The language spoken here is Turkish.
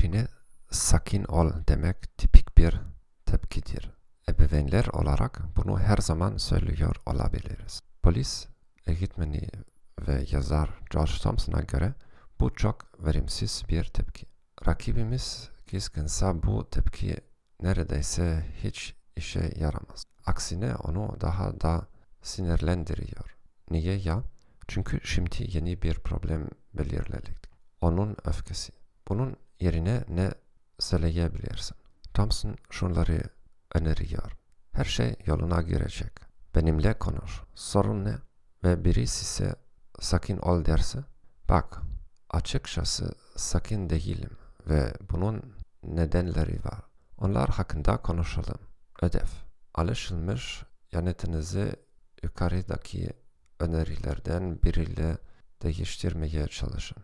birine sakin ol demek tipik bir tepkidir. Ebeveynler olarak bunu her zaman söylüyor olabiliriz. Polis eğitmeni ve yazar George Thompson'a göre bu çok verimsiz bir tepki. Rakibimiz kızgınsa bu tepki neredeyse hiç işe yaramaz. Aksine onu daha da sinirlendiriyor. Niye ya? Çünkü şimdi yeni bir problem belirledik. Onun öfkesi. Bunun yerine ne söyleyebilirsin? Thompson şunları öneriyor. Her şey yoluna girecek. Benimle konuş. Sorun ne? Ve biri size sakin ol derse, bak açıkçası sakin değilim ve bunun nedenleri var. Onlar hakkında konuşalım. Ödev. Alışılmış yanıtınızı yukarıdaki önerilerden biriyle değiştirmeye çalışın.